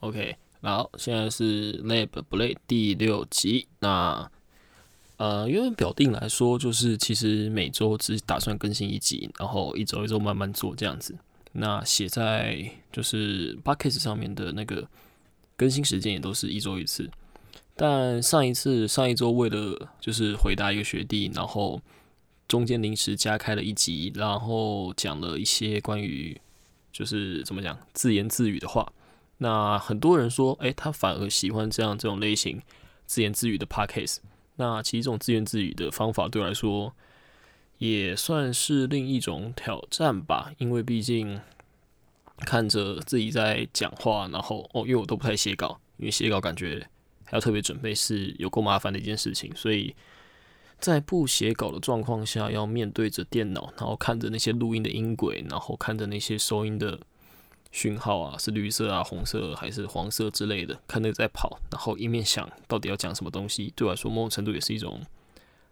OK，好，现在是 Lab Play 第六集。那呃，因为表定来说，就是其实每周只打算更新一集，然后一周一周慢慢做这样子。那写在就是 p o c k e t 上面的那个更新时间也都是一周一次。但上一次上一周为了就是回答一个学弟，然后中间临时加开了一集，然后讲了一些关于就是怎么讲自言自语的话。那很多人说，诶，他反而喜欢这样这种类型自言自语的 podcast。那其实这种自言自语的方法对我来说也算是另一种挑战吧，因为毕竟看着自己在讲话，然后哦，因为我都不太写稿，因为写稿感觉还要特别准备是有够麻烦的一件事情，所以在不写稿的状况下，要面对着电脑，然后看着那些录音的音轨，然后看着那些收音的。讯号啊，是绿色啊、红色还是黄色之类的，看那个在跑，然后一面想到底要讲什么东西，对我来说某种程度也是一种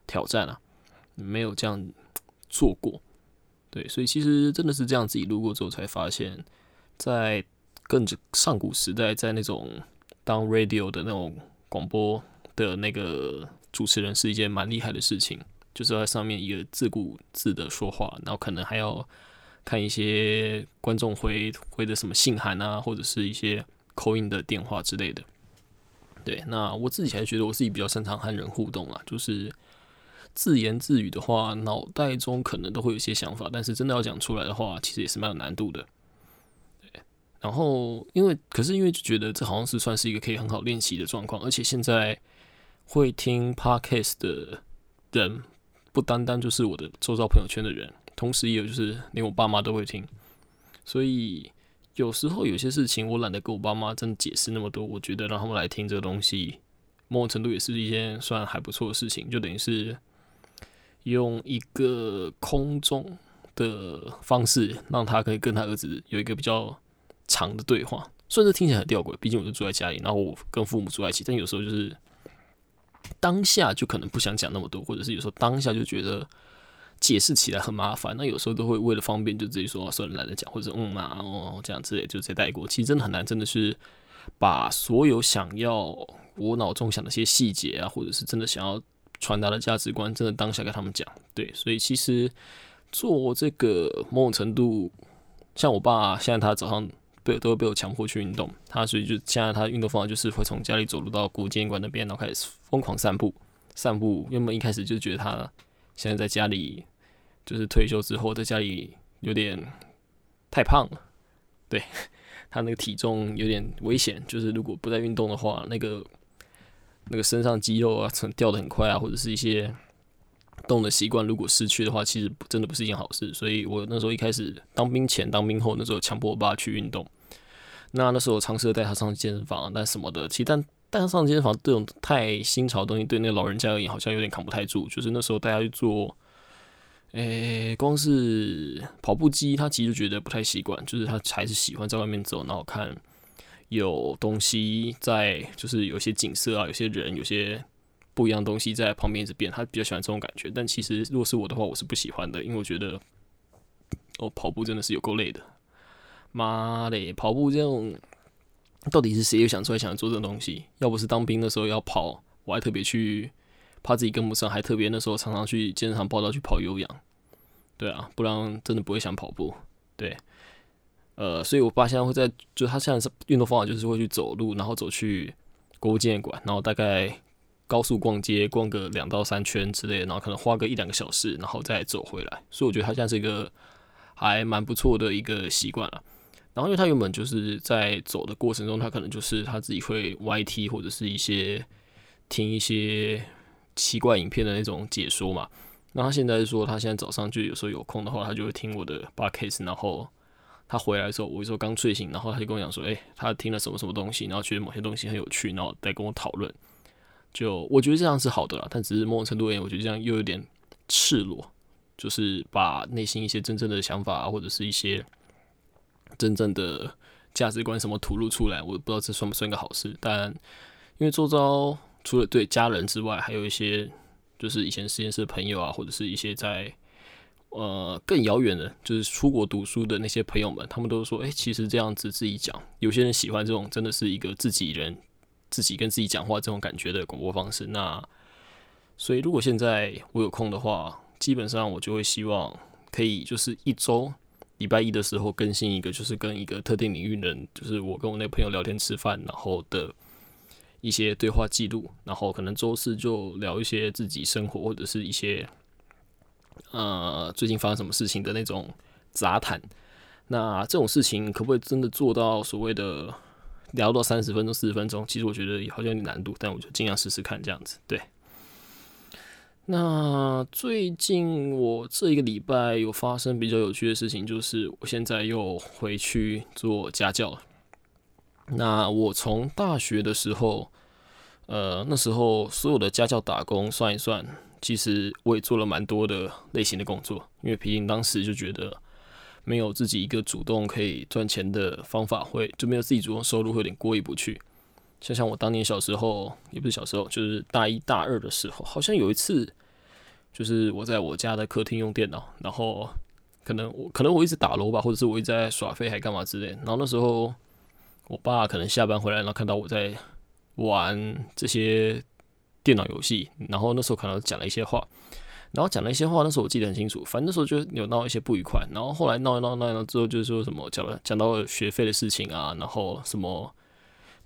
挑战啊。没有这样做过，对，所以其实真的是这样自己录过之后才发现，在更上古时代，在那种当 radio 的那种广播的那个主持人是一件蛮厉害的事情，就是在上面一个自顾自的说话，然后可能还要。看一些观众回回的什么信函啊，或者是一些口音的电话之类的。对，那我自己还觉得我自己比较擅长和人互动啊，就是自言自语的话，脑袋中可能都会有些想法，但是真的要讲出来的话，其实也是蛮有难度的。对，然后因为可是因为就觉得这好像是算是一个可以很好练习的状况，而且现在会听 podcast 的人不单单就是我的周遭朋友圈的人。同时也有就是连我爸妈都会听，所以有时候有些事情我懒得跟我爸妈真的解释那么多，我觉得让他们来听这个东西，某种程度也是一件算还不错的事情，就等于是用一个空中的方式，让他可以跟他儿子有一个比较长的对话。虽然这听起来很吊诡，毕竟我是住在家里，然后我跟父母住在一起，但有时候就是当下就可能不想讲那么多，或者是有时候当下就觉得。解释起来很麻烦，那有时候都会为了方便就直接说算了懒得讲，或者嗯嘛哦这样之类就直接带过。其实真的很难，真的是把所有想要我脑中想的一些细节啊，或者是真的想要传达的价值观，真的当下跟他们讲。对，所以其实做这个某种程度，像我爸现在他早上被都会被我强迫去运动，他所以就现在他运动方法就是会从家里走路到古建馆那边，然后开始疯狂散步。散步，原本一开始就觉得他。现在在家里，就是退休之后在家里有点太胖了，对他那个体重有点危险。就是如果不再运动的话，那个那个身上肌肉啊，掉的很快啊，或者是一些动的习惯如果失去的话，其实真的不是一件好事。所以我那时候一开始当兵前、当兵后，那时候强迫我爸去运动。那那时候我尝试带他上健身房，但什么的，其实但。但上健身房这种太新潮的东西，对那个老人家而言好像有点扛不太住。就是那时候大家去做，诶，光是跑步机，他其实就觉得不太习惯。就是他还是喜欢在外面走，然后看有东西在，就是有些景色啊，有些人，有些不一样东西在旁边一直变。他比较喜欢这种感觉。但其实如果是我的话，我是不喜欢的，因为我觉得哦，跑步真的是有够累的。妈的，跑步这种。到底是谁又想出来想做这种东西？要不是当兵的时候要跑，我还特别去怕自己跟不上，还特别那时候常常去健身房报道去跑有氧。对啊，不然真的不会想跑步。对，呃，所以我爸现在会在，就他现在是运动方法就是会去走路，然后走去国务纪念馆，然后大概高速逛街逛个两到三圈之类，然后可能花个一两个小时，然后再走回来。所以我觉得他现在是一个还蛮不错的一个习惯了。然后，因为他原本就是在走的过程中，他可能就是他自己会 YT 或者是一些听一些奇怪影片的那种解说嘛。那他现在说，他现在早上就有时候有空的话，他就会听我的 b a case。然后他回来的时候，我有时候刚睡醒，然后他就跟我讲说：“哎，他听了什么什么东西，然后觉得某些东西很有趣，然后再跟我讨论。”就我觉得这样是好的啦，但只是某种程度而言，我觉得这样又有点赤裸，就是把内心一些真正的想法，或者是一些。真正的价值观什么吐露出来，我不知道这算不算一个好事。但因为周遭除了对家人之外，还有一些就是以前实验室的朋友啊，或者是一些在呃更遥远的，就是出国读书的那些朋友们，他们都说，哎，其实这样子自己讲，有些人喜欢这种真的是一个自己人自己跟自己讲话这种感觉的广播方式。那所以如果现在我有空的话，基本上我就会希望可以就是一周礼拜一的时候更新一个，就是跟一个特定领域人，就是我跟我那朋友聊天吃饭，然后的。一些对话记录，然后可能周四就聊一些自己生活或者是一些呃最近发生什么事情的那种杂谈。那这种事情可不可以真的做到所谓的聊到三十分钟、四十分钟？其实我觉得好像有点难度，但我就尽量试试看这样子。对。那最近我这一个礼拜有发生比较有趣的事情，就是我现在又回去做家教了。那我从大学的时候，呃，那时候所有的家教打工算一算，其实我也做了蛮多的类型的工作，因为毕竟当时就觉得没有自己一个主动可以赚钱的方法，会就没有自己主动收入，会有点过意不去。就像我当年小时候，也不是小时候，就是大一大二的时候，好像有一次，就是我在我家的客厅用电脑，然后可能我可能我一直打楼吧，或者是我一直在耍飞还干嘛之类，然后那时候。我爸可能下班回来，然后看到我在玩这些电脑游戏，然后那时候可能讲了一些话，然后讲了一些话，那时候我记得很清楚。反正那时候就有闹一些不愉快，然后后来闹一闹闹一闹之后，就是说什么讲了讲到学费的事情啊，然后什么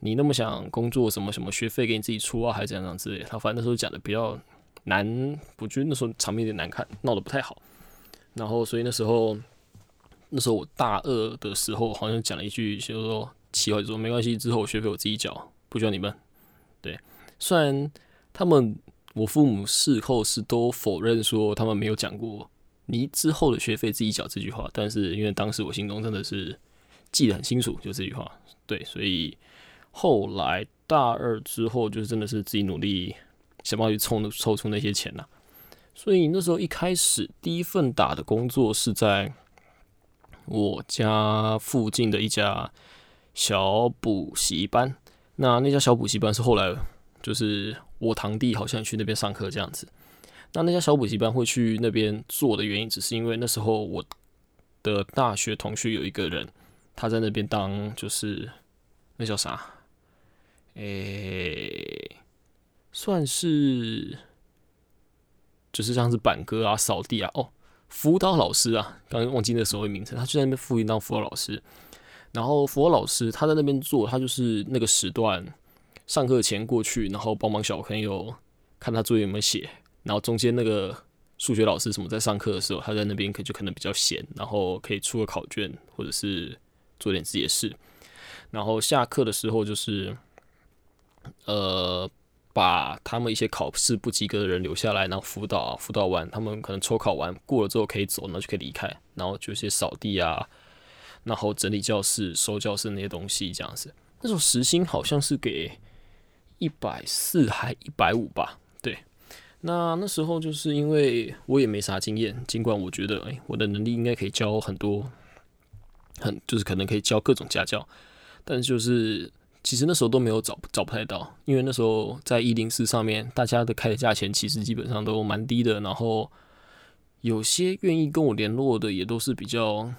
你那么想工作，什么什么学费给你自己出啊，还是怎样之类。他反正那时候讲的比较难，我觉得那时候场面有点难看，闹得不太好。然后所以那时候那时候我大二的时候，好像讲了一句，就是说。奇怪，说没关系，之后学费我自己缴，不需要你们。对，虽然他们我父母事后是都否认说他们没有讲过你之后的学费自己缴这句话，但是因为当时我心中真的是记得很清楚，就这句话。对，所以后来大二之后，就是真的是自己努力想办法去凑凑出那些钱呐。所以那时候一开始第一份打的工作是在我家附近的一家。小补习班，那那家小补习班是后来就是我堂弟好像去那边上课这样子。那那家小补习班会去那边做的原因，只是因为那时候我的大学同学有一个人，他在那边当就是那叫啥？诶，算是就是像是板哥啊、扫地啊，哦，辅导老师啊，刚刚忘记那所谓名称，他就在那边复印当辅导老师。然后佛老师他在那边做，他就是那个时段上课前过去，然后帮忙小朋友看他作业有没有写。然后中间那个数学老师什么在上课的时候，他在那边可就可能比较闲，然后可以出个考卷或者是做点自己的事。然后下课的时候就是呃把他们一些考试不及格的人留下来，然后辅导辅导完，他们可能抽考完过了之后可以走，然后就可以离开。然后就些扫地啊。然后整理教室、收教室那些东西，这样子。那时候时薪好像是给一百四还一百五吧？对。那那时候就是因为我也没啥经验，尽管我觉得哎，我的能力应该可以教很多，很就是可能可以教各种家教，但就是其实那时候都没有找找不太到，因为那时候在一零四上面，大家的开的价钱其实基本上都蛮低的，然后有些愿意跟我联络的也都是比较。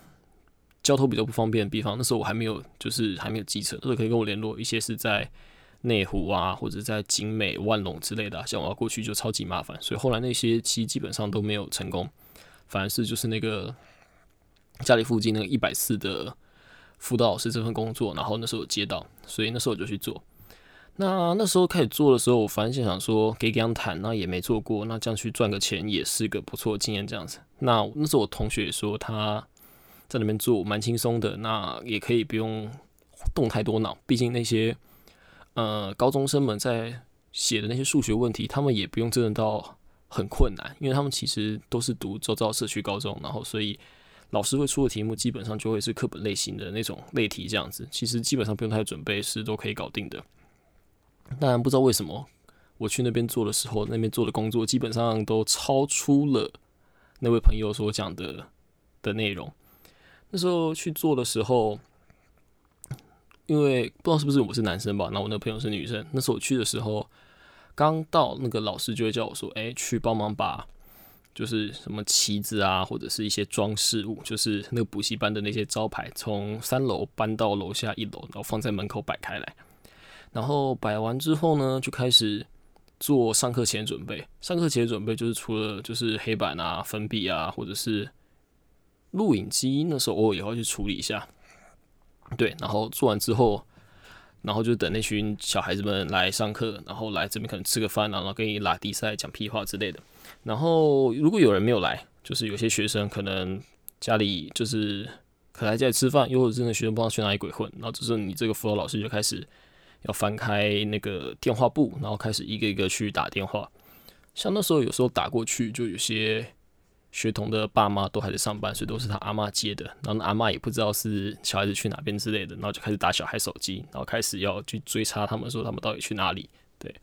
交通比较不方便的地方，那时候我还没有，就是还没有机车，都是可以跟我联络。一些是在内湖啊，或者在景美、万隆之类的，像我要过去就超级麻烦，所以后来那些其实基本上都没有成功。反而是就是那个家里附近那个一百四的辅导老师这份工作，然后那时候有接到，所以那时候我就去做。那那时候开始做的时候，我反正就想说给给样谈，那也没做过，那这样去赚个钱也是个不错的经验。这样子，那那时候我同学也说他。在那边做蛮轻松的，那也可以不用动太多脑。毕竟那些呃高中生们在写的那些数学问题，他们也不用真的到很困难，因为他们其实都是读周遭社区高中，然后所以老师会出的题目基本上就会是课本类型的那种类题这样子。其实基本上不用太准备，是都可以搞定的。当然不知道为什么我去那边做的时候，那边做的工作基本上都超出了那位朋友所讲的的内容。那时候去做的时候，因为不知道是不是我是男生吧，那我那朋友是女生。那时候我去的时候，刚到那个老师就会叫我说：“哎，去帮忙把就是什么旗子啊，或者是一些装饰物，就是那个补习班的那些招牌，从三楼搬到楼下一楼，然后放在门口摆开来。然后摆完之后呢，就开始做上课前准备。上课前准备就是除了就是黑板啊、粉笔啊，或者是录影机，那时候偶尔也会去处理一下。对，然后做完之后，然后就等那群小孩子们来上课，然后来这边可能吃个饭，然后跟你拉比赛、讲屁话之类的。然后如果有人没有来，就是有些学生可能家里就是可能在吃饭，又或者真的学生不知道去哪里鬼混，然后就是你这个辅导老师就开始。要翻开那个电话簿，然后开始一个一个去打电话。像那时候有时候打过去，就有些学童的爸妈都还在上班，所以都是他阿妈接的。然后阿妈也不知道是小孩子去哪边之类的，然后就开始打小孩手机，然后开始要去追查他们，说他们到底去哪里。对，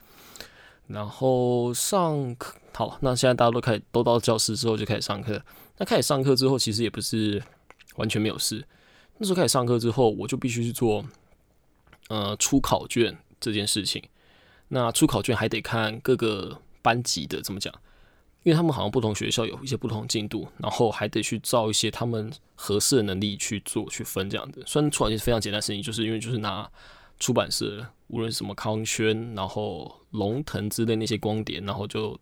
然后上课好，那现在大家都开始都到教室之后就开始上课。那开始上课之后，其实也不是完全没有事。那时候开始上课之后，我就必须去做。呃，出考卷这件事情，那出考卷还得看各个班级的怎么讲，因为他们好像不同学校有一些不同进度，然后还得去照一些他们合适的能力去做去分这样子。虽然出考卷是非常简单的事情，就是因为就是拿出版社，无论什么康轩，然后龙腾之类那些光碟，然后就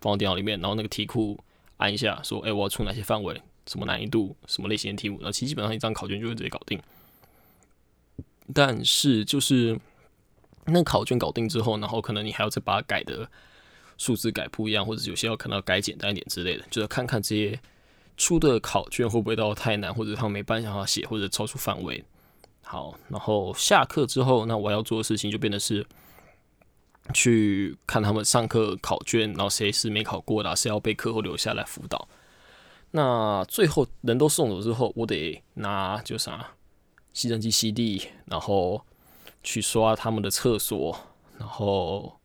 放到电脑里面，然后那个题库按一下，说，哎，我要出哪些范围，什么难易度，什么类型的题目，那其实基本上一张考卷就会直接搞定。但是就是那考卷搞定之后，然后可能你还要再把它改的数字改不一样，或者有些要可能要改简单一点之类的，就是看看这些出的考卷会不会到太难，或者他没办法写，或者超出范围。好，然后下课之后，那我要做的事情就变得是去看他们上课考卷，然后谁是没考过的，谁要被课后留下来辅导。那最后人都送走之后，我得拿就啥。吸尘机吸地，然后去刷他们的厕所，然后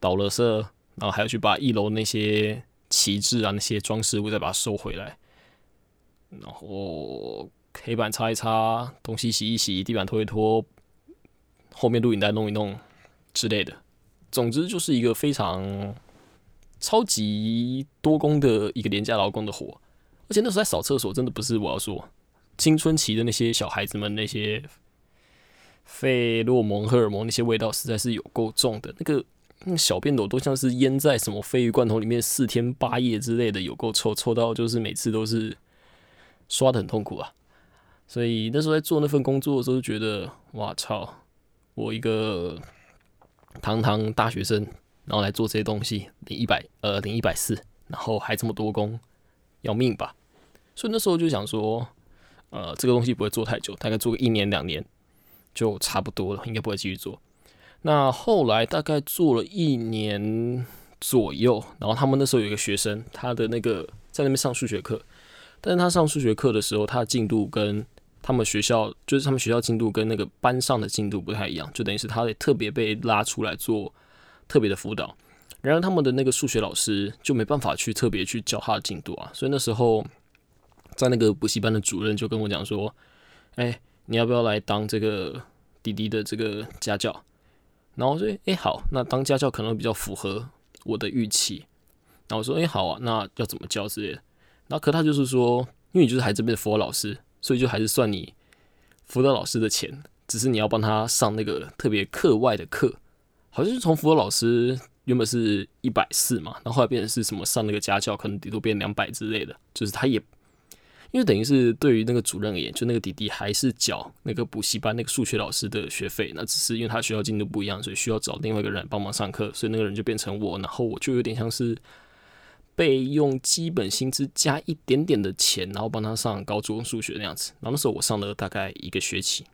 倒了色，然后还要去把一楼那些旗帜啊、那些装饰物再把它收回来，然后黑板擦一擦，东西洗一洗，地板拖一拖，后面录影带弄一弄之类的。总之就是一个非常超级多工的一个廉价劳工的活，而且那时候在扫厕所，真的不是我要说。青春期的那些小孩子们，那些费洛蒙、荷尔蒙那些味道实在是有够重的。那个那小便斗都像是腌在什么鲱鱼罐头里面四天八夜之类的，有够臭，臭到就是每次都是刷的很痛苦啊。所以那时候在做那份工作的时候，觉得哇操，我一个堂堂大学生，然后来做这些东西，领一百呃领一百四，然后还这么多工，要命吧？所以那时候就想说。呃，这个东西不会做太久，大概做个一年两年就差不多了，应该不会继续做。那后来大概做了一年左右，然后他们那时候有一个学生，他的那个在那边上数学课，但是他上数学课的时候，他的进度跟他们学校就是他们学校进度跟那个班上的进度不太一样，就等于是他得特别被拉出来做特别的辅导，然而他们的那个数学老师就没办法去特别去教他的进度啊，所以那时候。在那个补习班的主任就跟我讲说：“哎，你要不要来当这个弟弟的这个家教？”然后我说：“哎，好，那当家教可能比较符合我的预期。”然后我说：“哎，好啊，那要怎么教之类的？”然后可他就是说：“因为你就是孩子边的辅导老师，所以就还是算你辅导老师的钱，只是你要帮他上那个特别课外的课，好像是从辅导老师原本是一百四嘛，然后后来变成是什么上那个家教，可能顶多变两百之类的，就是他也。”因为等于是对于那个主任而言，就那个弟弟还是缴那个补习班那个数学老师的学费，那只是因为他学校进度不一样，所以需要找另外一个人帮忙上课，所以那个人就变成我，然后我就有点像是被用基本薪资加一点点的钱，然后帮他上高中数学那样子。然后那时候我上了大概一个学期，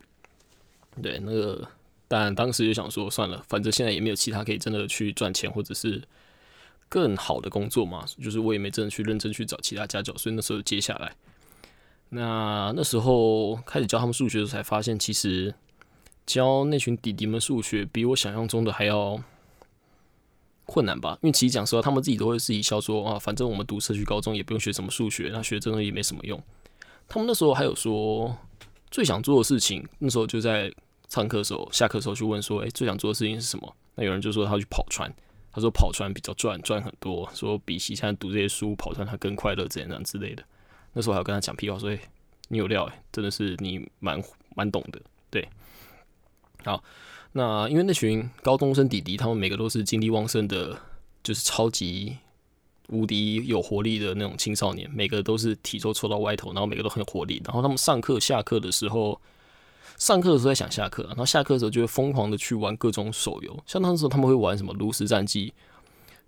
对那个，但当时就想说算了，反正现在也没有其他可以真的去赚钱或者是更好的工作嘛，就是我也没真的去认真去找其他家教，所以那时候接下来。那那时候开始教他们数学的时候，才发现其实教那群弟弟们数学比我想象中的还要困难吧？因为其实讲实话，他们自己都会自己笑说啊，反正我们读社区高中也不用学什么数学，那学这东西也没什么用。他们那时候还有说最想做的事情，那时候就在上课的时候、下课的时候去问说，哎，最想做的事情是什么？那有人就说他去跑船，他说跑船比较赚，赚很多，说比起现在读这些书跑船他更快乐，怎样怎样之类的。那时候还要跟他讲屁话，说：“哎，你有料，哎，真的是你蛮蛮懂的。”对，好，那因为那群高中生弟弟，他们每个都是精力旺盛的，就是超级无敌有活力的那种青少年，每个都是体重抽到歪头，然后每个都很有活力。然后他们上课下课的时候，上课的时候在想下课，然后下课的时候就会疯狂的去玩各种手游，像那时候他们会玩什么炉石战记，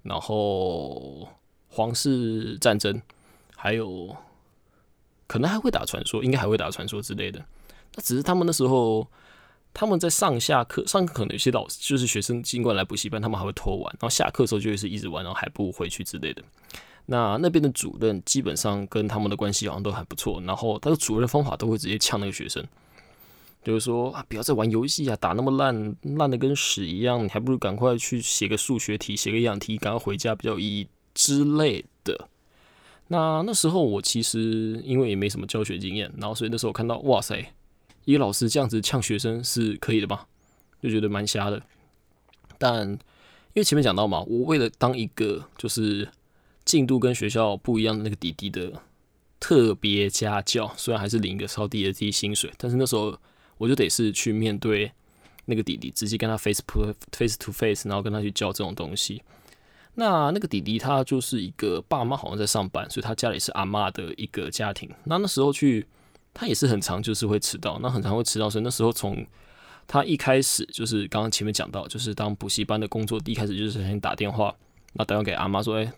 然后皇室战争，还有。可能还会打传说，应该还会打传说之类的。那只是他们那时候，他们在上下课，上课可能有些老师就是学生，尽管来补习班，他们还会偷玩，然后下课的时候就会是一直玩，然后还不回去之类的。那那边的主任基本上跟他们的关系好像都还不错，然后他的主任方法都会直接呛那个学生，就是说啊，不要再玩游戏啊，打那么烂，烂的跟屎一样，你还不如赶快去写个数学题，写个样题，赶快回家比较有意义之类的。那那时候我其实因为也没什么教学经验，然后所以那时候看到哇塞，一个老师这样子呛学生是可以的吧？就觉得蛮瞎的。但因为前面讲到嘛，我为了当一个就是进度跟学校不一样的那个弟弟的特别家教，虽然还是领一个超低的低薪水，但是那时候我就得是去面对那个弟弟，直接跟他 face to face to face，然后跟他去教这种东西。那那个弟弟他就是一个爸妈好像在上班，所以他家里是阿妈的一个家庭。那那时候去，他也是很常就是会迟到，那很常会迟到。所以那时候从他一开始就是刚刚前面讲到，就是当补习班的工作，第一开始就是先打电话，那打电话给阿妈说：“哎，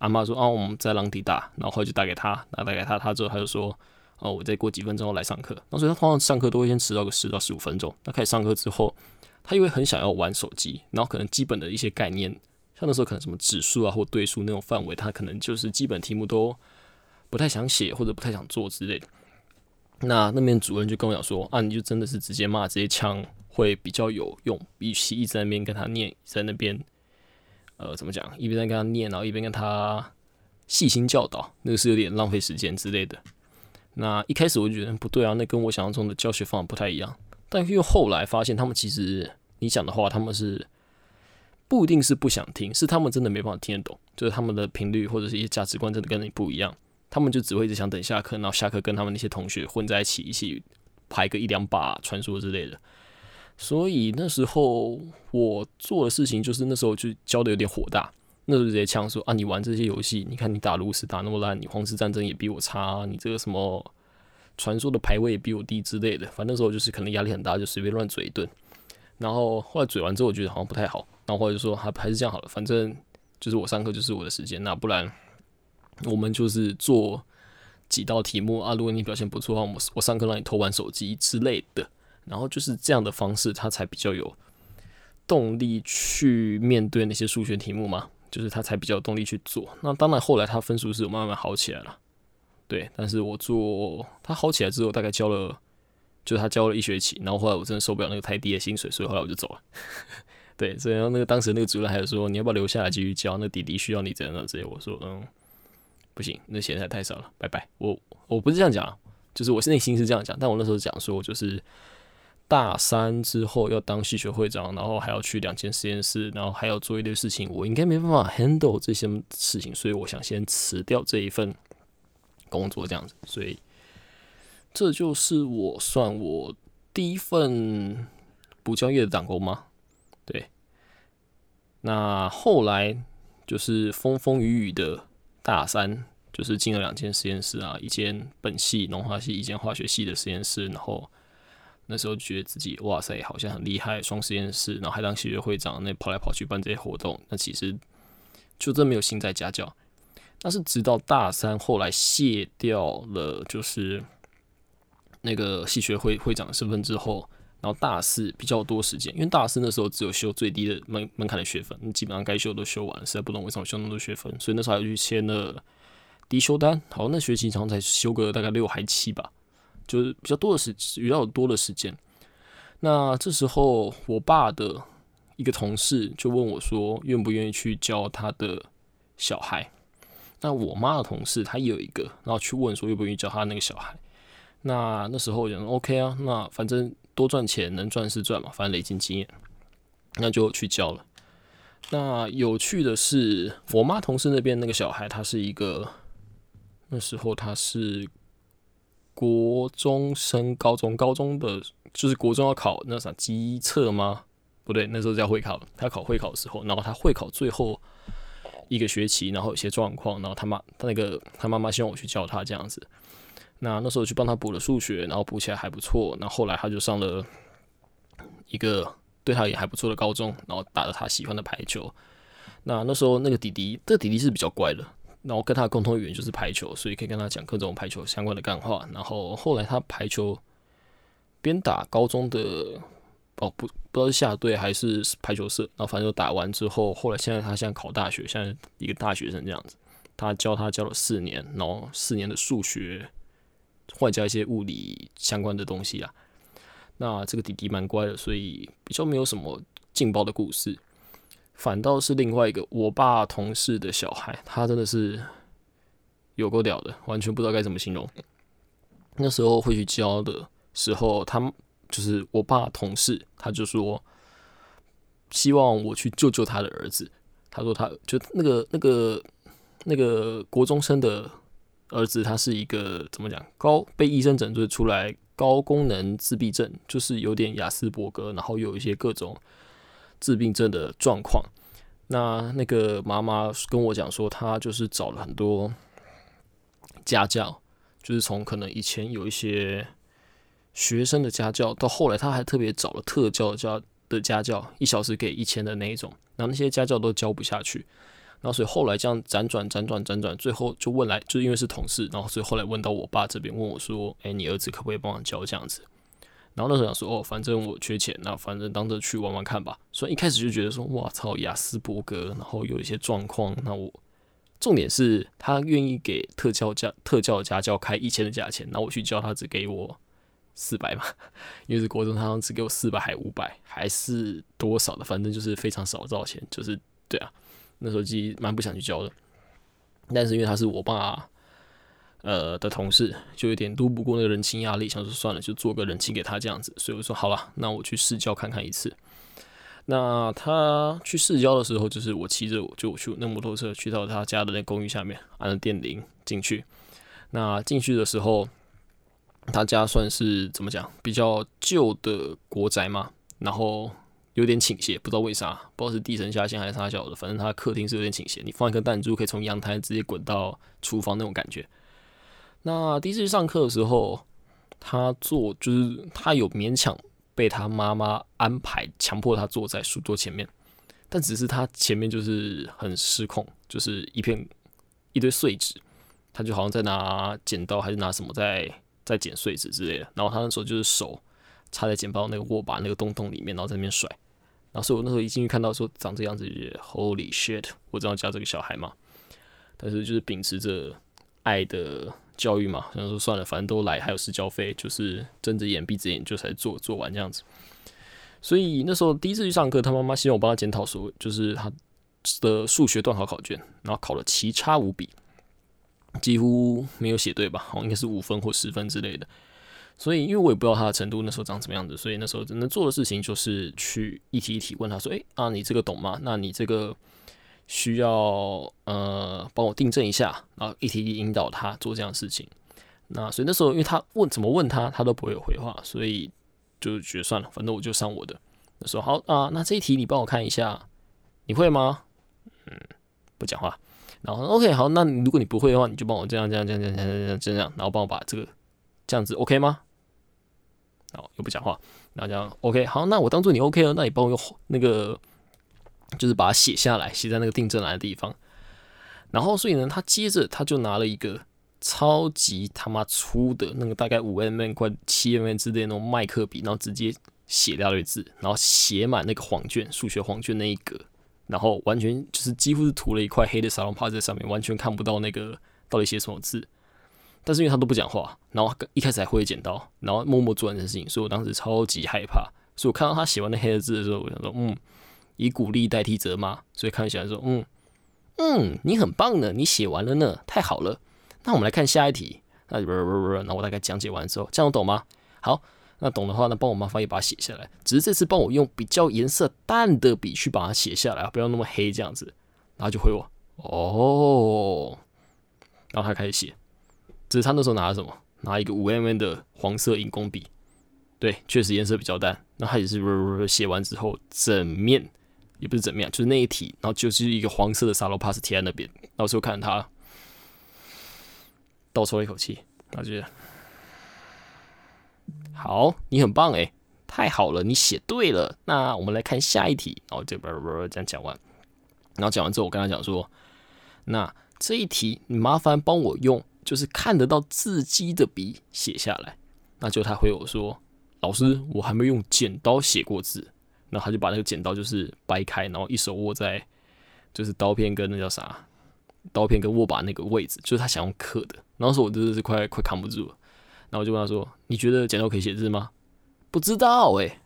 阿妈说啊，我们在浪底大。”然后就打给他，那打给他，他之后他就说：“哦，我再过几分钟来上课。”那所以他通常上课都会先迟到个十到十五分钟。那开始上课之后，他因为很想要玩手机，然后可能基本的一些概念。像那时候可能什么指数啊或对数那种范围，他可能就是基本题目都不太想写或者不太想做之类的。那那边主任就跟我讲说：“啊，你就真的是直接骂、直接呛会比较有用，比起一直在那边跟他念，在那边呃怎么讲，一边在跟他念，然后一边跟他细心教导，那个是有点浪费时间之类的。”那一开始我就觉得不对啊，那跟我想象中的教学方法不太一样。但又后来发现，他们其实你讲的话，他们是。不一定是不想听，是他们真的没办法听得懂，就是他们的频率或者是一些价值观真的跟你不一样，他们就只会一直想等下课，然后下课跟他们那些同学混在一起，一起排个一两把传说之类的。所以那时候我做的事情就是那时候就教的有点火大，那时候直接呛说啊，你玩这些游戏，你看你打炉石打那么烂，你皇室战争也比我差，你这个什么传说的排位也比我低之类的。反正那时候就是可能压力很大，就随便乱嘴一顿。然后后来嘴完之后，我觉得好像不太好。然后后来就说还还是这样好了，反正就是我上课就是我的时间，那不然我们就是做几道题目啊。如果你表现不错的话，我我上课让你偷玩手机之类的。然后就是这样的方式，他才比较有动力去面对那些数学题目嘛，就是他才比较有动力去做。那当然后来他分数是有慢慢好起来了，对。但是我做他好起来之后，大概教了，就是他教了一学期，然后后来我真的受不了那个太低的薪水，所以后来我就走了。对，所以然后那个当时那个主任还有说，你要不要留下来继续教？那弟弟需要你怎样的这些？我说，嗯，不行，那钱太太少了，拜拜。我我不是这样讲，就是我是内心是这样讲，但我那时候讲说，就是大三之后要当系学会长，然后还要去两间实验室，然后还要做一堆事情，我应该没办法 handle 这些事情，所以我想先辞掉这一份工作，这样子。所以这就是我算我第一份补教业的打工吗？对，那后来就是风风雨雨的大三，就是进了两间实验室啊，一间本系农化系，一间化学系的实验室。然后那时候觉得自己哇塞，好像很厉害，双实验室，然后还当系学会长，那跑来跑去办这些活动。那其实就真没有心在家教。但是直到大三后来卸掉了，就是那个系学会会长的身份之后。然后大四比较多时间，因为大四那时候只有修最低的门门槛的学分，你基本上该修都修完了，实在不懂为什么修那么多学分，所以那时候还去签了低修单。好，那学期好像才修个大概六还七吧，就是比较多的时比较多的时间。那这时候我爸的一个同事就问我说，愿不愿意去教他的小孩？那我妈的同事他也有一个，然后去问说愿不愿意教他那个小孩？那那时候我讲 OK 啊，那反正。多赚钱，能赚是赚嘛，反正累积经验，那就去教了。那有趣的是，我妈同事那边那个小孩，他是一个那时候他是国中升高中，高中的就是国中要考那啥机测吗？不对，那时候叫会考。他考会考的时候，然后他会考最后一个学期，然后有些状况，然后他妈他那个他妈妈希望我去教他这样子。那那时候去帮他补了数学，然后补起来还不错。那后来他就上了一个对他也还不错的高中，然后打了他喜欢的排球。那那时候那个弟弟，这弟弟是比较乖的，然后跟他的共同语言就是排球，所以可以跟他讲各种排球相关的干话。然后后来他排球边打高中的。哦，不，不知道是下队还是排球社，然后反正就打完之后，后来现在他现在考大学，现在一个大学生这样子。他教他教了四年，然后四年的数学，外加一些物理相关的东西啊。那这个弟弟蛮乖的，所以比较没有什么劲爆的故事。反倒是另外一个我爸同事的小孩，他真的是有够屌的，完全不知道该怎么形容。那时候会去教的时候，他。就是我爸同事，他就说希望我去救救他的儿子。他说他就那个那个那个国中生的儿子，他是一个怎么讲高被医生诊断出来高功能自闭症，就是有点雅斯伯格，然后有一些各种自闭症的状况。那那个妈妈跟我讲说，他就是找了很多家教，就是从可能以前有一些。学生的家教到后来，他还特别找了特教家的家教，一小时给一千的那一种，然后那些家教都教不下去，然后所以后来这样辗转辗转辗转，最后就问来，就因为是同事，然后所以后来问到我爸这边，问我说：“哎，你儿子可不可以帮我教这样子？”然后那时候想说：“哦，反正我缺钱，那反正当着去玩玩看吧。”所以一开始就觉得说：“哇操，雅斯伯格，然后有一些状况，那我重点是他愿意给特教家特教家教开一千的价钱，那我去教他只给我。”四百嘛，因为是国中，他只给我四百，还五百，还是多少的，反正就是非常少多少钱，就是对啊，那时候其实蛮不想去交的，但是因为他是我爸呃的同事，就有点都不过那个人情压力，想说算了，就做个人情给他这样子，所以我说好了，那我去试教看看一次。那他去试教的时候，就是我骑着我就去那摩托车去到他家的那公寓下面，按了电铃进去。那进去的时候。他家算是怎么讲，比较旧的国宅嘛，然后有点倾斜，不知道为啥，不知道是地层下陷还是啥小的，反正他客厅是有点倾斜，你放一颗弹珠可以从阳台直接滚到厨房那种感觉。那第一次上课的时候，他坐就是他有勉强被他妈妈安排，强迫他坐在书桌前面，但只是他前面就是很失控，就是一片一堆碎纸，他就好像在拿剪刀还是拿什么在。在剪碎纸之类的，然后他那时候就是手插在剪报那个握把那个洞洞里面，然后在那边甩。然后所以我那时候一进去看到说长这样子，Holy shit！我知道教这个小孩嘛，但是就是秉持着爱的教育嘛，想说算了，反正都来，还有私交费，就是睁着眼闭着眼就才做做完这样子。所以那时候第一次去上课，他妈妈希望我帮他检讨说，就是他的数学段考考卷，然后考了奇差无比。几乎没有写对吧？哦，应该是五分或十分之类的。所以，因为我也不知道他的程度那时候长什么样子，所以那时候只能做的事情就是去一题一题问他说：“诶，啊，你这个懂吗？那你这个需要呃帮我订正一下。”然后一题一引导他做这样的事情。那所以那时候，因为他问怎么问他，他都不会有回话，所以就觉得算了，反正我就上我的。那时候好啊，那这一题你帮我看一下，你会吗？嗯，不讲话。然后 OK 好，那如果你不会的话，你就帮我这样这样这样这样这样这样，然后帮我把这个这样子 OK 吗？好，又不讲话，然后这样 OK 好，那我当做你 OK 了，那你帮我用那个就是把它写下来，写在那个订正栏的地方。然后所以呢，他接着他就拿了一个超级他妈粗的那个大概五 mm 快七 mm 之类那种麦克笔，然后直接写掉一字，然后写满那个黄卷数学黄卷那一格。然后完全就是几乎是涂了一块黑的沙龙帕在上面，完全看不到那个到底写什么字。但是因为他都不讲话，然后一开始还会剪刀，然后默默做完这件事情，所以我当时超级害怕。所以我看到他写完那黑的字的时候，我想说，嗯，以鼓励代替责骂，所以看起来说，嗯嗯，你很棒呢，你写完了呢，太好了。那我们来看下一题。那不不不不，那我大概讲解完之后，这样懂吗？好，那懂的话，那帮我麻烦也把它写下来。只是这次帮我用比较颜色淡的笔去把它写下来，不要那么黑这样子。然后就回我哦，然后他开始写。只是他那时候拿了什么？拿一个五 mm 的黄色荧光笔。对，确实颜色比较淡。那他也是写完之后，整面也不是整面，就是那一题，然后就是一个黄色的沙漏 pass 贴在那边。老师我看他，倒抽一口气，他觉得。好，你很棒诶，太好了，你写对了。那我们来看下一题。然后这边这样讲完，然后讲完之后，我跟他讲说，那这一题你麻烦帮我用就是看得到字迹的笔写下来。那就他回我说，老师，我还没用剪刀写过字。然后他就把那个剪刀就是掰开，然后一手握在就是刀片跟那叫啥，刀片跟握把那个位置，就是他想用刻的。然后说我真的是快快扛不住了。然后我就问他说：“你觉得剪刀可以写字吗？”不知道哎，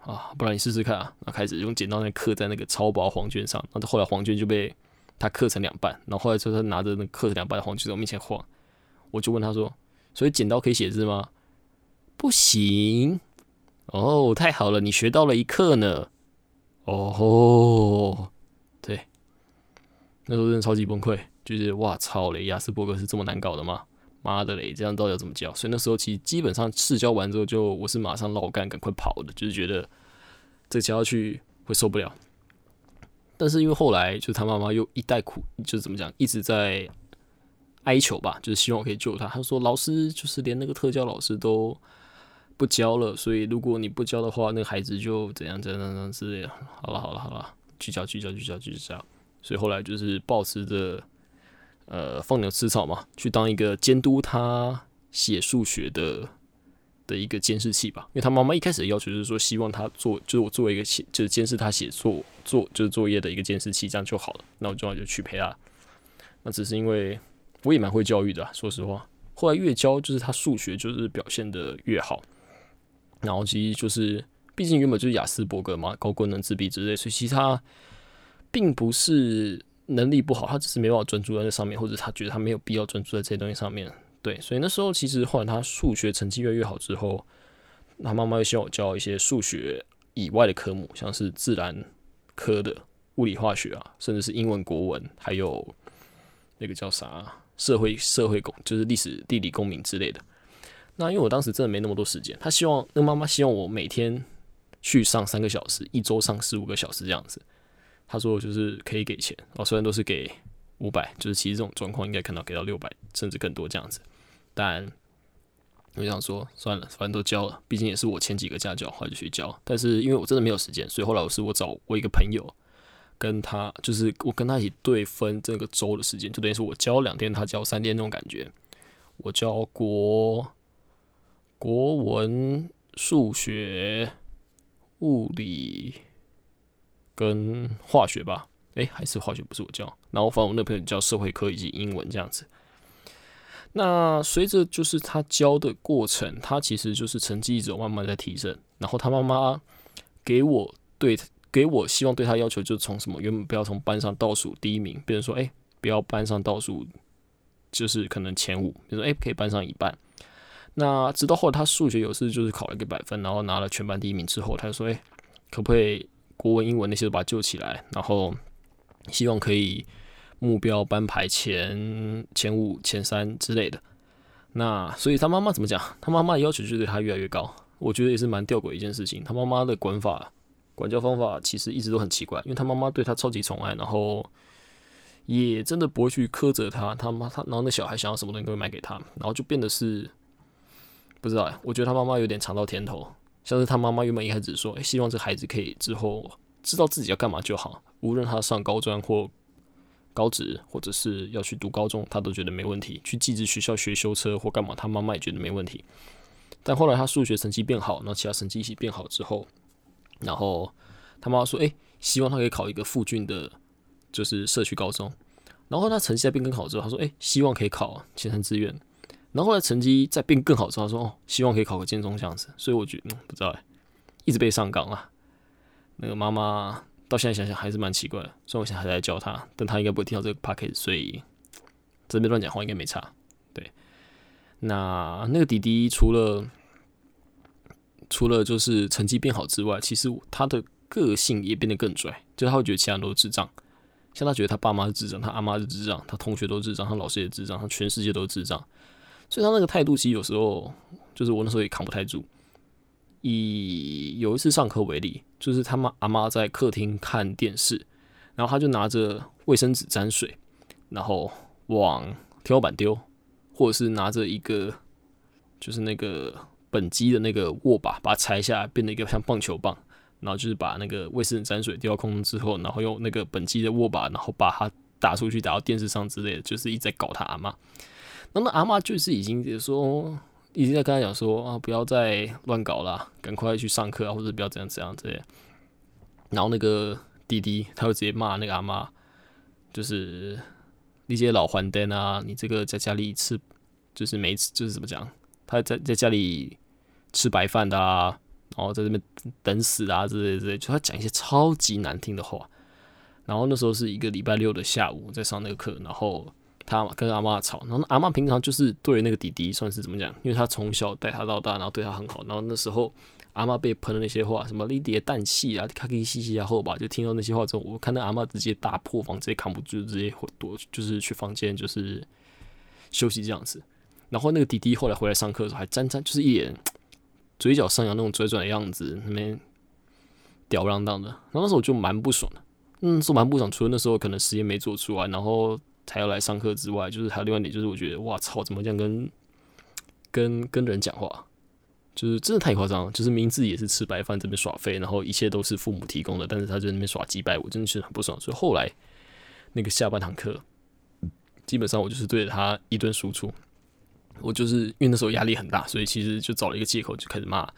啊，不然你试试看啊。然后开始用剪刀那刻在那个超薄黄卷上，然后来黄卷就被他刻成两半。然后后来就他拿着那刻成两半的黄卷在我面前晃，我就问他说：“所以剪刀可以写字吗？”不行。哦，太好了，你学到了一课呢。哦，对，那时候真的超级崩溃，就是哇操嘞，雅斯伯格是这么难搞的吗？妈的嘞，这样到底要怎么教？所以那时候其实基本上试教完之后，就我是马上老干，赶快跑的，就是觉得这教下去会受不了。但是因为后来就他妈妈又一代苦，就是怎么讲，一直在哀求吧，就是希望我可以救他。他说老师就是连那个特教老师都不教了，所以如果你不教的话，那个孩子就怎样怎样怎样之类的。好了好了好了，聚焦聚焦聚焦聚焦。所以后来就是保持着。呃，放牛吃草嘛，去当一个监督他写数学的的一个监视器吧。因为他妈妈一开始的要求就是说，希望他做，就是我作为一个写，就是监视他写作做就是作业的一个监视器，这样就好了。那我就就去陪他。那只是因为我也蛮会教育的，说实话。后来越教，就是他数学就是表现的越好。然后其实就是，毕竟原本就是雅斯伯格嘛，高功能自闭之类，所以其实他并不是。能力不好，他只是没办法专注在那上面，或者他觉得他没有必要专注在这些东西上面。对，所以那时候其实后来他数学成绩越来越好之后，他妈妈又希望我教一些数学以外的科目，像是自然科的物理化学啊，甚至是英文国文，还有那个叫啥社会社会公，就是历史地理公民之类的。那因为我当时真的没那么多时间，他希望那妈妈希望我每天去上三个小时，一周上十五个小时这样子。他说就是可以给钱哦，虽然都是给五百，就是其实这种状况应该看到给到六百甚至更多这样子。但我想说算了，反正都交了，毕竟也是我前几个家教，后来就去教。但是因为我真的没有时间，所以后来我是我找我一个朋友，跟他就是我跟他一起对分这个周的时间，就等于是我教两天，他教三天那种感觉。我教国国文、数学、物理。跟化学吧，诶，还是化学不是我教，然后反正我那朋友教社会科以及英文这样子。那随着就是他教的过程，他其实就是成绩一直慢慢在提升。然后他妈妈给我对给我希望对他要求，就是从什么原本不要从班上倒数第一名，变成说，诶，不要班上倒数，就是可能前五，比如说诶，可以班上一半。那直到后来他数学有次就是考了一个百分，然后拿了全班第一名之后，他就说，诶，可不可以？国文、英文那些都把它救起来，然后希望可以目标班排前前五、前三之类的。那所以他妈妈怎么讲？他妈妈的要求就对他越来越高，我觉得也是蛮吊诡一件事情。他妈妈的管法、管教方法其实一直都很奇怪，因为他妈妈对他超级宠爱，然后也真的不会去苛责他。他妈他，然后那小孩想要什么东西都会买给他，然后就变得是不知道。我觉得他妈妈有点尝到甜头。像是他妈妈原本一开始说，希望这孩子可以之后知道自己要干嘛就好，无论他上高专或高职，或者是要去读高中，他都觉得没问题。去寄宿学校学修车或干嘛，他妈妈也觉得没问题。但后来他数学成绩变好，然后其他成绩一起变好之后，然后他妈妈说，哎，希望他可以考一个附近的，就是社区高中。然后他成绩在变更好之后，他说，哎，希望可以考前三志愿。然后后来成绩在变更好之后，他说哦，希望可以考个建中这样子。所以我觉得不知道哎，一直被上纲啊。那个妈妈到现在想想还是蛮奇怪的。虽然我现在还在教他，但他应该不会听到这个 p a c k a g e 所以这边乱讲话应该没差。对，那那个弟弟除了除了就是成绩变好之外，其实他的个性也变得更拽，就他会觉得其他人都是智障，像他觉得他爸妈是智障，他阿妈是智障，他同学都智障，他老师也智障，他全世界都是智障，所以他那个态度其实有时候就是我那时候也扛不太住。以有一次上课为例，就是他妈阿妈在客厅看电视，然后他就拿着卫生纸沾水，然后往天花板丢，或者是拿着一个就是那个本机的那个握把，把它拆下来，变成一个像棒球棒，然后就是把那个卫生纸沾水丢到空中之后，然后用那个本机的握把，然后把它打出去，打到电视上之类的，就是一直在搞他阿妈。那么阿妈就是已经说。已经在跟他讲说啊，不要再乱搞了，赶快去上课啊，或者不要这样这样这样。然后那个弟弟他会直接骂那个阿妈，就是那些老还灯啊，你这个在家里吃就是没吃就是怎么讲，他在在家里吃白饭的啊，然后在这边等死啊之类之类，就他讲一些超级难听的话。然后那时候是一个礼拜六的下午在上那个课，然后。他跟阿妈吵，然后阿妈平常就是对那个弟弟算是怎么讲？因为他从小带他到大，然后对他很好。然后那时候阿妈被喷的那些话，什么你爹氮气啊，咔咔嘻嘻啊后吧，就听到那些话之后，我看到阿妈直接大破防，直接扛不住，直接躲，就是去房间就是休息这样子。然后那个弟弟后来回来上课的时候，还沾沾就是一脸嘴角上扬那种拽拽的样子，那边吊儿郎当的。然后那时候我就蛮不爽的，嗯，是蛮不爽。除了那时候可能实验没做出来，然后。才要来上课之外，就是还有另外一点，就是我觉得，哇操，怎么这样跟跟跟人讲话，就是真的太夸张了。就是明自己也是吃白饭，这边耍废，然后一切都是父母提供的，但是他在那边耍鸡败，我真的是很不爽。所以后来那个下半堂课，基本上我就是对着他一顿输出。我就是因为那时候压力很大，所以其实就找了一个借口就开始骂。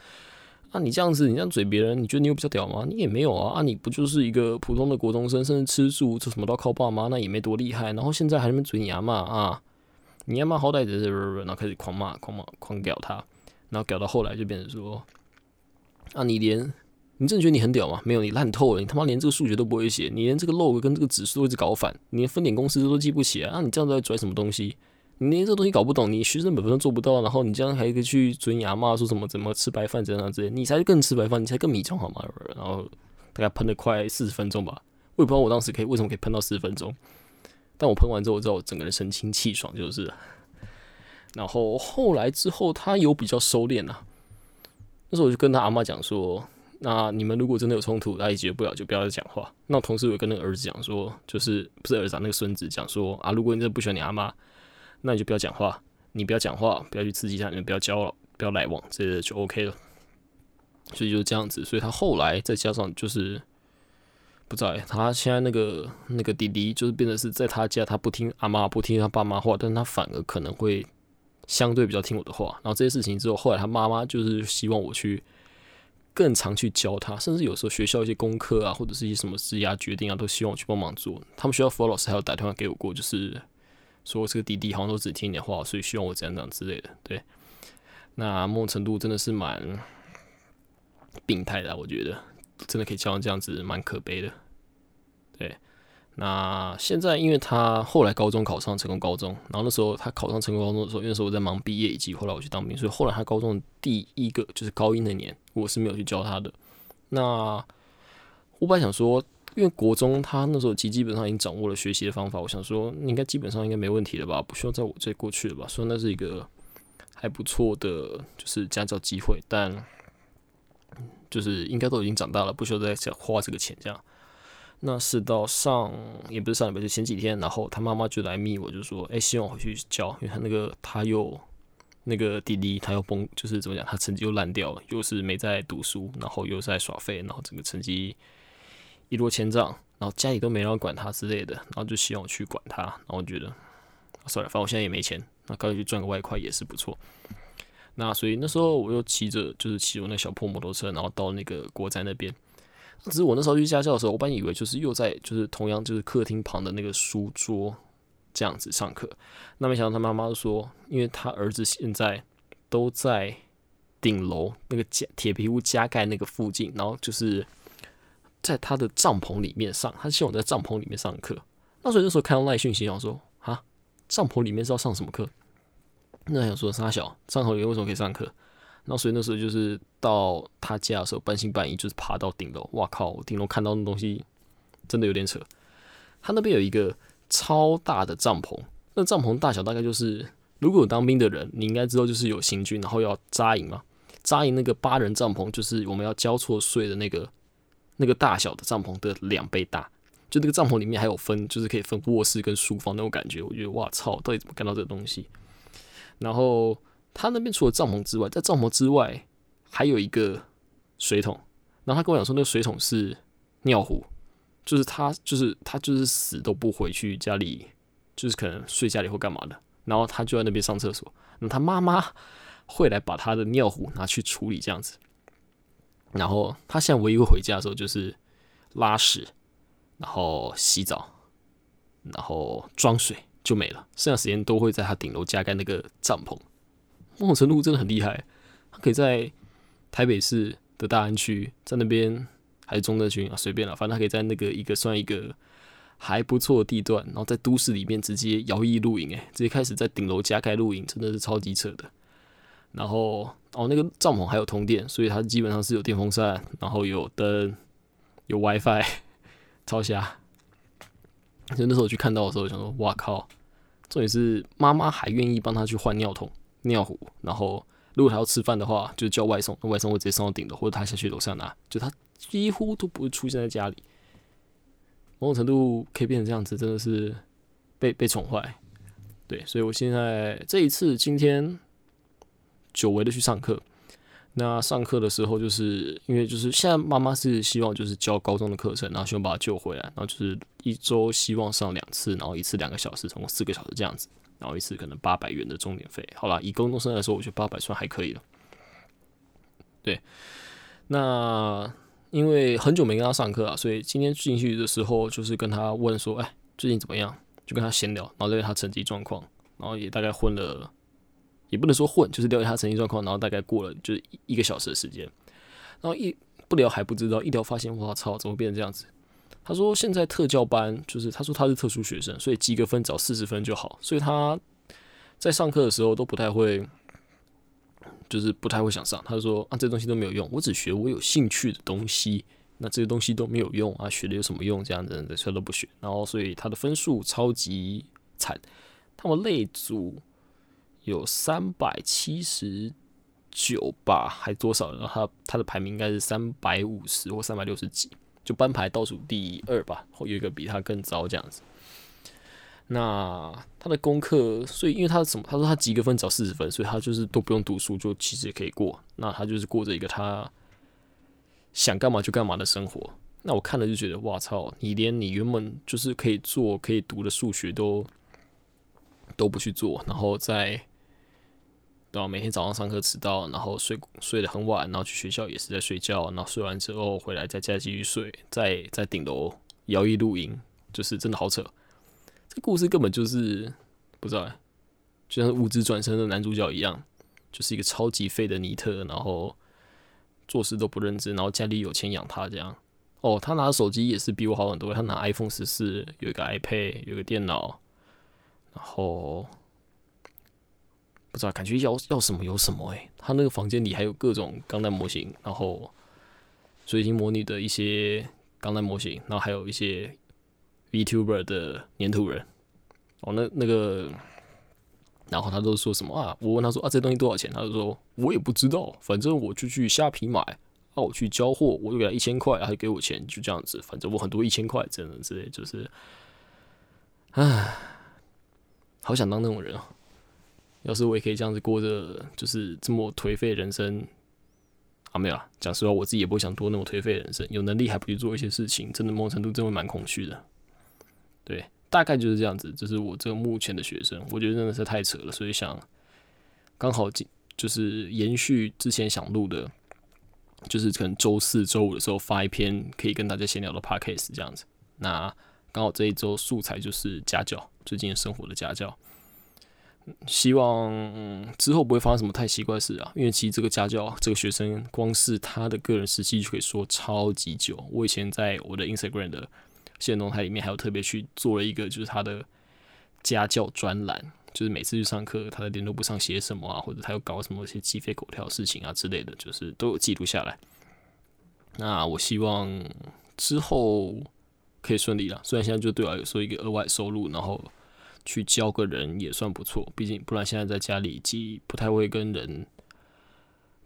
啊，你这样子，你这样嘴别人，你觉得你有比较屌吗？你也没有啊！啊，你不就是一个普通的国中生，甚至吃素，这什么都靠爸妈，那也没多厉害。然后现在还那么嘴你阿妈啊，你阿妈好歹只是，然后开始狂骂、狂骂、狂屌他，然后屌到后来就变成说，啊，你连你真的觉得你很屌吗？没有，你烂透了，你他妈连这个数学都不会写，你连这个 log 跟这个指数都一直搞反，你连分点公式都记不起来啊！你这样子在拽什么东西？你连这东西搞不懂，你学生本分做不到，然后你这样还可以去尊牙骂说什么怎么吃白饭怎样之类，你才更吃白饭，你才更米虫好吗？然后大概喷了快四十分钟吧，我也不知道我当时可以为什么可以喷到四十分钟，但我喷完之后，我知道我整个人神清气爽，就是。然后后来之后，他有比较收敛了，那时候我就跟他阿妈讲说，那你们如果真的有冲突，他也解决不了，就不要再讲话。那同时我跟那个儿子讲说，就是不是儿子，那个孙子讲说啊，如果你真的不喜欢你阿妈。那你就不要讲话，你不要讲话，不要去刺激他，你不要交了，不要来往，这就 OK 了。所以就是这样子。所以他后来再加上就是不知道，他现在那个那个弟弟就是变得是在他家，他不听阿妈，不听他爸妈话，但他反而可能会相对比较听我的话。然后这些事情之后，后来他妈妈就是希望我去更常去教他，甚至有时候学校一些功课啊，或者是一些什么事啊、决定啊，都希望我去帮忙做。他们学校辅导老师还有打电话给我过，就是。说这个弟弟好像都只听你的话，所以希望我怎样怎样之类的。对，那某种程度真的是蛮病态的，我觉得真的可以教成这样子，蛮可悲的。对，那现在因为他后来高中考上成功高中，然后那时候他考上成功高中的时候，因为那时候我在忙毕业以及后来我去当兵，所以后来他高中第一个就是高一那年，我是没有去教他的。那我本来想说。因为国中他那时候基基本上已经掌握了学习的方法，我想说应该基本上应该没问题了吧，不需要在我这过去了吧。说那是一个还不错的就是家教机会，但就是应该都已经长大了，不需要再想花这个钱这样。那是到上也不是上礼拜，就前几天，然后他妈妈就来密我，就说哎，希望我回去教，因为他那个他又那个弟弟他又崩，就是怎么讲，他成绩又烂掉了，又是没在读书，然后又在耍废，然后整个成绩。一落千丈，然后家里都没人管他之类的，然后就希望我去管他，然后我觉得算了，反正我现在也没钱，那干脆去赚个外快也是不错。那所以那时候我又骑着，就是骑我那小破摩托车，然后到那个国宅那边。只是我那时候去家教的时候，我本以为就是又在就是同样就是客厅旁的那个书桌这样子上课，那没想到他妈妈说，因为他儿子现在都在顶楼那个加铁皮屋加盖那个附近，然后就是。在他的帐篷里面上，他希望在帐篷里面上课。那所以那时候看到赖讯息，想说啊，帐篷里面是要上什么课？那想说沙小帐篷里面为什么可以上课？那所以那时候就是到他家的时候，半信半疑，就是爬到顶楼。哇靠！顶楼看到那东西真的有点扯。他那边有一个超大的帐篷，那帐篷大小大概就是，如果有当兵的人，你应该知道，就是有行军，然后要扎营嘛。扎营那个八人帐篷，就是我们要交错睡的那个那个大小的帐篷的两倍大。就那个帐篷里面还有分，就是可以分卧室跟书房那种感觉。我觉得哇操，到底怎么干到这个东西？然后他那边除了帐篷之外，在帐篷之外还有一个水桶。然后他跟我讲说，那个水桶是尿壶，就是他就是他就是死都不回去家里，就是可能睡家里或干嘛的。然后他就在那边上厕所。那他妈妈会来把他的尿壶拿去处理这样子。然后他现在唯一会回家的时候就是拉屎。然后洗澡，然后装水就没了，剩下时间都会在他顶楼加盖那个帐篷。某种程度真的很厉害，他可以在台北市的大安区，在那边还是中正区啊，随便了，反正他可以在那个一个算一个还不错的地段，然后在都市里面直接摇曳露营，诶，直接开始在顶楼加盖露营，真的是超级扯的。然后哦，那个帐篷还有通电，所以它基本上是有电风扇，然后有灯，有 WiFi。超瞎！就那时候去看到的时候，想说：“哇靠！”重点是妈妈还愿意帮他去换尿桶、尿壶，然后如果他要吃饭的话，就叫外送，外送会直接送到顶楼，或者他下去楼下拿。就他几乎都不会出现在家里。某种程度可以变成这样子，真的是被被宠坏。对，所以我现在这一次今天久违的去上课。那上课的时候，就是因为就是现在妈妈是希望就是教高中的课程，然后希望把他救回来，然后就是一周希望上两次，然后一次两个小时，总共四个小时这样子，然后一次可能八百元的钟点费。好啦，以高中生来说，我觉得八百算还可以了。对，那因为很久没跟他上课啊，所以今天进去的时候就是跟他问说，哎，最近怎么样？就跟他闲聊，然后了解他成绩状况，然后也大概混了。也不能说混，就是了解他成绩状况，然后大概过了就是一个小时的时间，然后一不聊还不知道，一聊发现，我操，怎么变成这样子？他说现在特教班就是他说他是特殊学生，所以及格分找四十分就好，所以他在上课的时候都不太会，就是不太会想上。他说啊，这东西都没有用，我只学我有兴趣的东西，那这些东西都没有用啊，学的有什么用？这样子的，所以都不学。然后所以他的分数超级惨，他们类组。有三百七十九吧，还多少？然后他他的排名应该是三百五十或三百六十几，就班排倒数第二吧。有一个比他更糟这样子。那他的功课，所以因为他什么？他说他及格分只要四十分，所以他就是都不用读书，就其实也可以过。那他就是过着一个他想干嘛就干嘛的生活。那我看了就觉得，哇操！你连你原本就是可以做、可以读的数学都都不去做，然后在。对啊，每天早上上课迟到，然后睡睡得很晚，然后去学校也是在睡觉，然后睡完之后回来在家继续睡，在在顶楼摇曳露营，就是真的好扯。这故事根本就是不知道，就像物质转身的男主角一样，就是一个超级废的尼特，然后做事都不认真，然后家里有钱养他这样。哦，他拿手机也是比我好很多，他拿 iPhone 十四，有一个 iPad，有个电脑，然后。不知道，感觉要要什么有什么诶，他那个房间里还有各种钢弹模型，然后水晶模拟的一些钢弹模型，然后还有一些 VTuber 的粘土人。哦，那那个，然后他都说什么啊？我问他说啊，这东西多少钱？他就说我也不知道，反正我就去虾皮买，啊，我去交货，我就给他一千块，他就给我钱，就这样子。反正我很多一千块，真的之类，就是，唉，好想当那种人啊。要是我也可以这样子过着，就是这么颓废人生啊，没有啊。讲实话，我自己也不想多那么颓废人生。有能力还不去做一些事情，真的某种程度真的蛮恐惧的。对，大概就是这样子。这是我这个目前的学生，我觉得真的是太扯了，所以想刚好就是延续之前想录的，就是可能周四周五的时候发一篇可以跟大家闲聊的 podcast 这样子。那刚好这一周素材就是家教，最近生活的家教。希望之后不会发生什么太奇怪的事啊，因为其实这个家教这个学生，光是他的个人实际就可以说超级久。我以前在我的 Instagram 的现动态里面，还有特别去做了一个，就是他的家教专栏，就是每次去上课，他在联络簿上写什么啊，或者他又搞什么一些鸡飞狗跳的事情啊之类的，就是都有记录下来。那我希望之后可以顺利了，虽然现在就对我来说一个额外收入，然后去教个人也算不错，毕竟不然现在在家里既不太会跟人。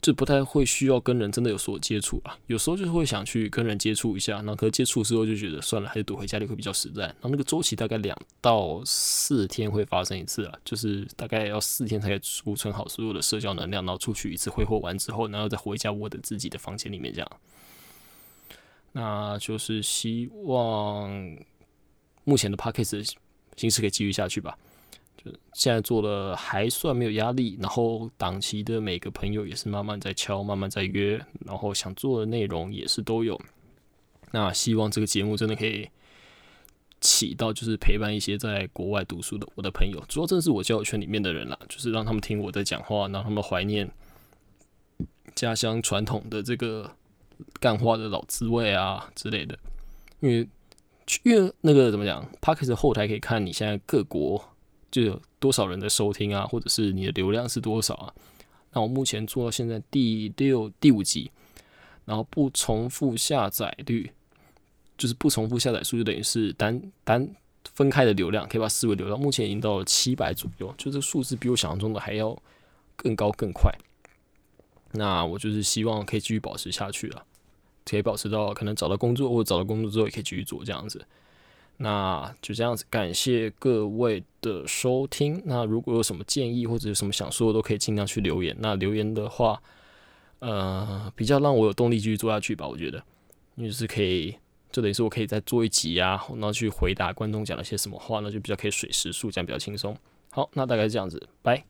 就不太会需要跟人真的有所接触啊，有时候就是会想去跟人接触一下，然后可接触之后就觉得算了，还是躲回家里会比较实在。然后那个周期大概两到四天会发生一次啊，就是大概要四天才储存好所有的社交能量，然后出去一次挥霍完之后，然后再回家我的自己的房间里面这样。那就是希望目前的 p a c k a g e 形式可以继续下去吧。就现在做的还算没有压力，然后档期的每个朋友也是慢慢在敲，慢慢在约，然后想做的内容也是都有。那希望这个节目真的可以起到就是陪伴一些在国外读书的我的朋友，主要真的是我交友圈里面的人啦，就是让他们听我在讲话，让他们怀念家乡传统的这个干话的老滋味啊之类的。因为因为那个怎么讲 p a c k e 后台可以看你现在各国。就有多少人的收听啊，或者是你的流量是多少啊？那我目前做到现在第六、第五集，然后不重复下载率，就是不重复下载数，就等于是单单分开的流量，可以把视为流量，目前已经到了七百左右，就这个数字比我想象中的还要更高更快。那我就是希望可以继续保持下去了，可以保持到可能找到工作，或者找到工作之后也可以继续做这样子。那就这样子，感谢各位的收听。那如果有什么建议或者有什么想说的，都可以尽量去留言。那留言的话，呃，比较让我有动力继续做下去吧。我觉得，因为是可以，就等于是我可以再做一集啊，然后去回答观众讲了些什么话，那就比较可以水时速，这样比较轻松。好，那大概是这样子，拜。